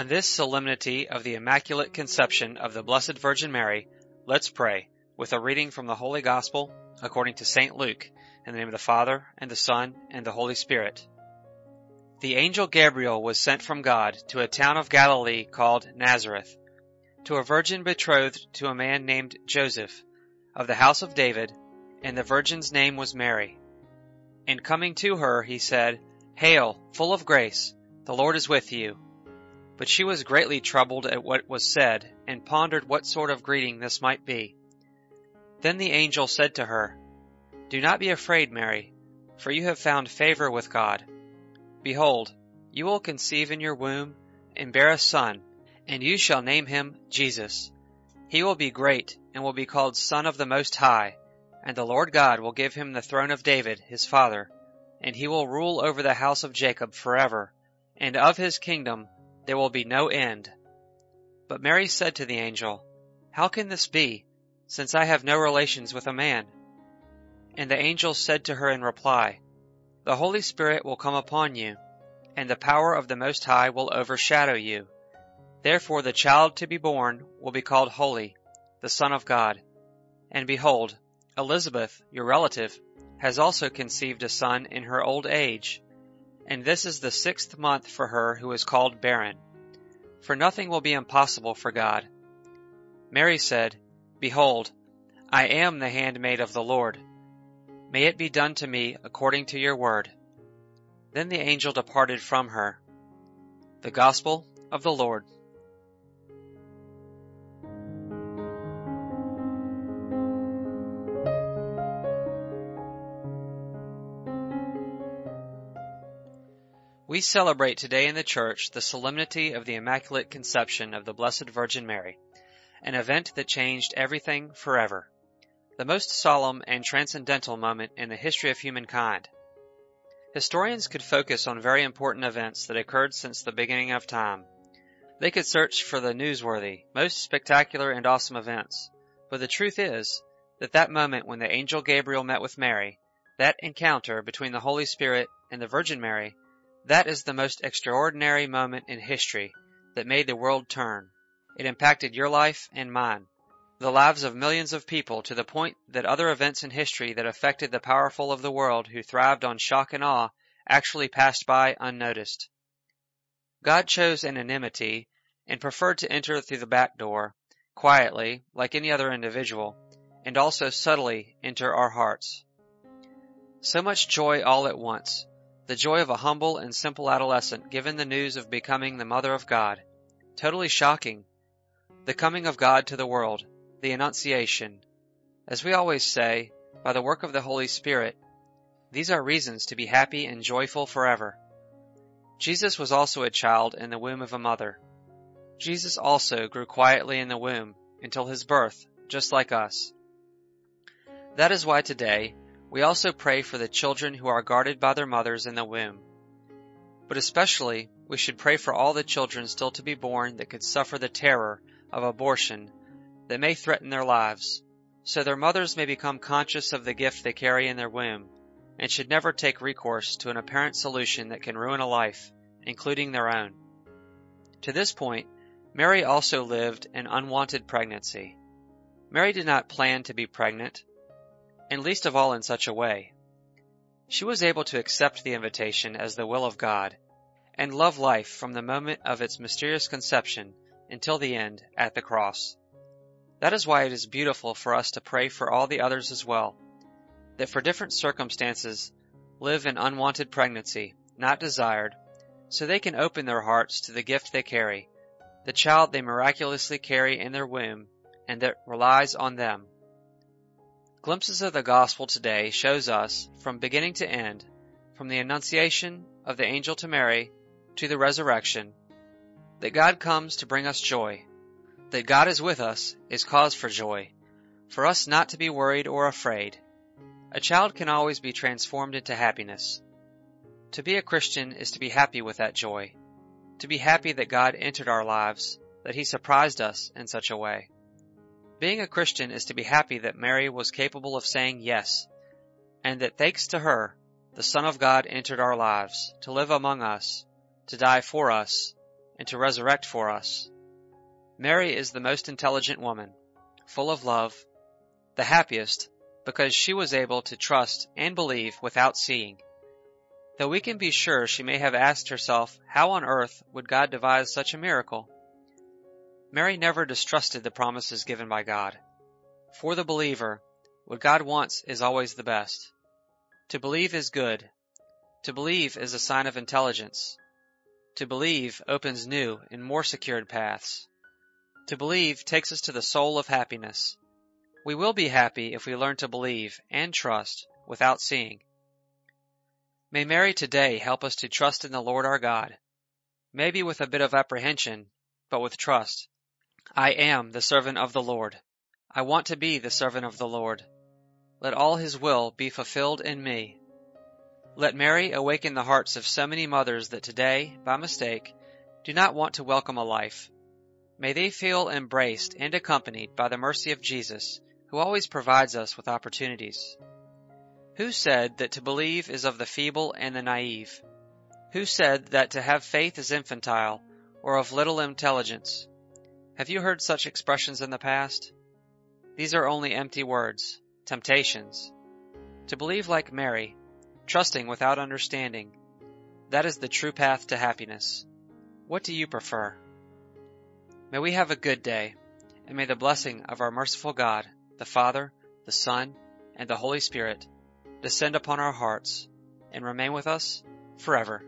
On this solemnity of the Immaculate Conception of the Blessed Virgin Mary, let's pray with a reading from the Holy Gospel according to St. Luke, in the name of the Father, and the Son, and the Holy Spirit. The angel Gabriel was sent from God to a town of Galilee called Nazareth, to a virgin betrothed to a man named Joseph, of the house of David, and the virgin's name was Mary. And coming to her, he said, Hail, full of grace, the Lord is with you. But she was greatly troubled at what was said, and pondered what sort of greeting this might be. Then the angel said to her, Do not be afraid, Mary, for you have found favor with God. Behold, you will conceive in your womb, and bear a son, and you shall name him Jesus. He will be great, and will be called Son of the Most High, and the Lord God will give him the throne of David, his father, and he will rule over the house of Jacob forever, and of his kingdom there will be no end. But Mary said to the angel, How can this be, since I have no relations with a man? And the angel said to her in reply, The Holy Spirit will come upon you, and the power of the Most High will overshadow you. Therefore the child to be born will be called Holy, the Son of God. And behold, Elizabeth, your relative, has also conceived a son in her old age and this is the sixth month for her who is called barren. For nothing will be impossible for God. Mary said, Behold, I am the handmaid of the Lord. May it be done to me according to your word. Then the angel departed from her. The Gospel of the Lord. We celebrate today in the Church the solemnity of the Immaculate Conception of the Blessed Virgin Mary, an event that changed everything forever, the most solemn and transcendental moment in the history of humankind. Historians could focus on very important events that occurred since the beginning of time. They could search for the newsworthy, most spectacular and awesome events, but the truth is that that moment when the angel Gabriel met with Mary, that encounter between the Holy Spirit and the Virgin Mary, that is the most extraordinary moment in history that made the world turn. It impacted your life and mine, the lives of millions of people to the point that other events in history that affected the powerful of the world who thrived on shock and awe actually passed by unnoticed. God chose anonymity and preferred to enter through the back door, quietly, like any other individual, and also subtly enter our hearts. So much joy all at once, the joy of a humble and simple adolescent given the news of becoming the mother of God. Totally shocking. The coming of God to the world, the Annunciation. As we always say, by the work of the Holy Spirit, these are reasons to be happy and joyful forever. Jesus was also a child in the womb of a mother. Jesus also grew quietly in the womb until his birth, just like us. That is why today, we also pray for the children who are guarded by their mothers in the womb. But especially, we should pray for all the children still to be born that could suffer the terror of abortion that may threaten their lives, so their mothers may become conscious of the gift they carry in their womb and should never take recourse to an apparent solution that can ruin a life, including their own. To this point, Mary also lived an unwanted pregnancy. Mary did not plan to be pregnant, and least of all in such a way. She was able to accept the invitation as the will of God and love life from the moment of its mysterious conception until the end at the cross. That is why it is beautiful for us to pray for all the others as well, that for different circumstances live in unwanted pregnancy, not desired, so they can open their hearts to the gift they carry, the child they miraculously carry in their womb and that relies on them Glimpses of the gospel today shows us, from beginning to end, from the annunciation of the angel to Mary to the resurrection, that God comes to bring us joy. That God is with us is cause for joy, for us not to be worried or afraid. A child can always be transformed into happiness. To be a Christian is to be happy with that joy, to be happy that God entered our lives, that He surprised us in such a way. Being a Christian is to be happy that Mary was capable of saying yes, and that thanks to her, the Son of God entered our lives to live among us, to die for us, and to resurrect for us. Mary is the most intelligent woman, full of love, the happiest because she was able to trust and believe without seeing. Though we can be sure she may have asked herself how on earth would God devise such a miracle. Mary never distrusted the promises given by God. For the believer, what God wants is always the best. To believe is good. To believe is a sign of intelligence. To believe opens new and more secured paths. To believe takes us to the soul of happiness. We will be happy if we learn to believe and trust without seeing. May Mary today help us to trust in the Lord our God, maybe with a bit of apprehension, but with trust. I am the servant of the Lord. I want to be the servant of the Lord. Let all his will be fulfilled in me. Let Mary awaken the hearts of so many mothers that today, by mistake, do not want to welcome a life. May they feel embraced and accompanied by the mercy of Jesus, who always provides us with opportunities. Who said that to believe is of the feeble and the naive? Who said that to have faith is infantile or of little intelligence? Have you heard such expressions in the past? These are only empty words, temptations. To believe like Mary, trusting without understanding, that is the true path to happiness. What do you prefer? May we have a good day, and may the blessing of our merciful God, the Father, the Son, and the Holy Spirit descend upon our hearts and remain with us forever.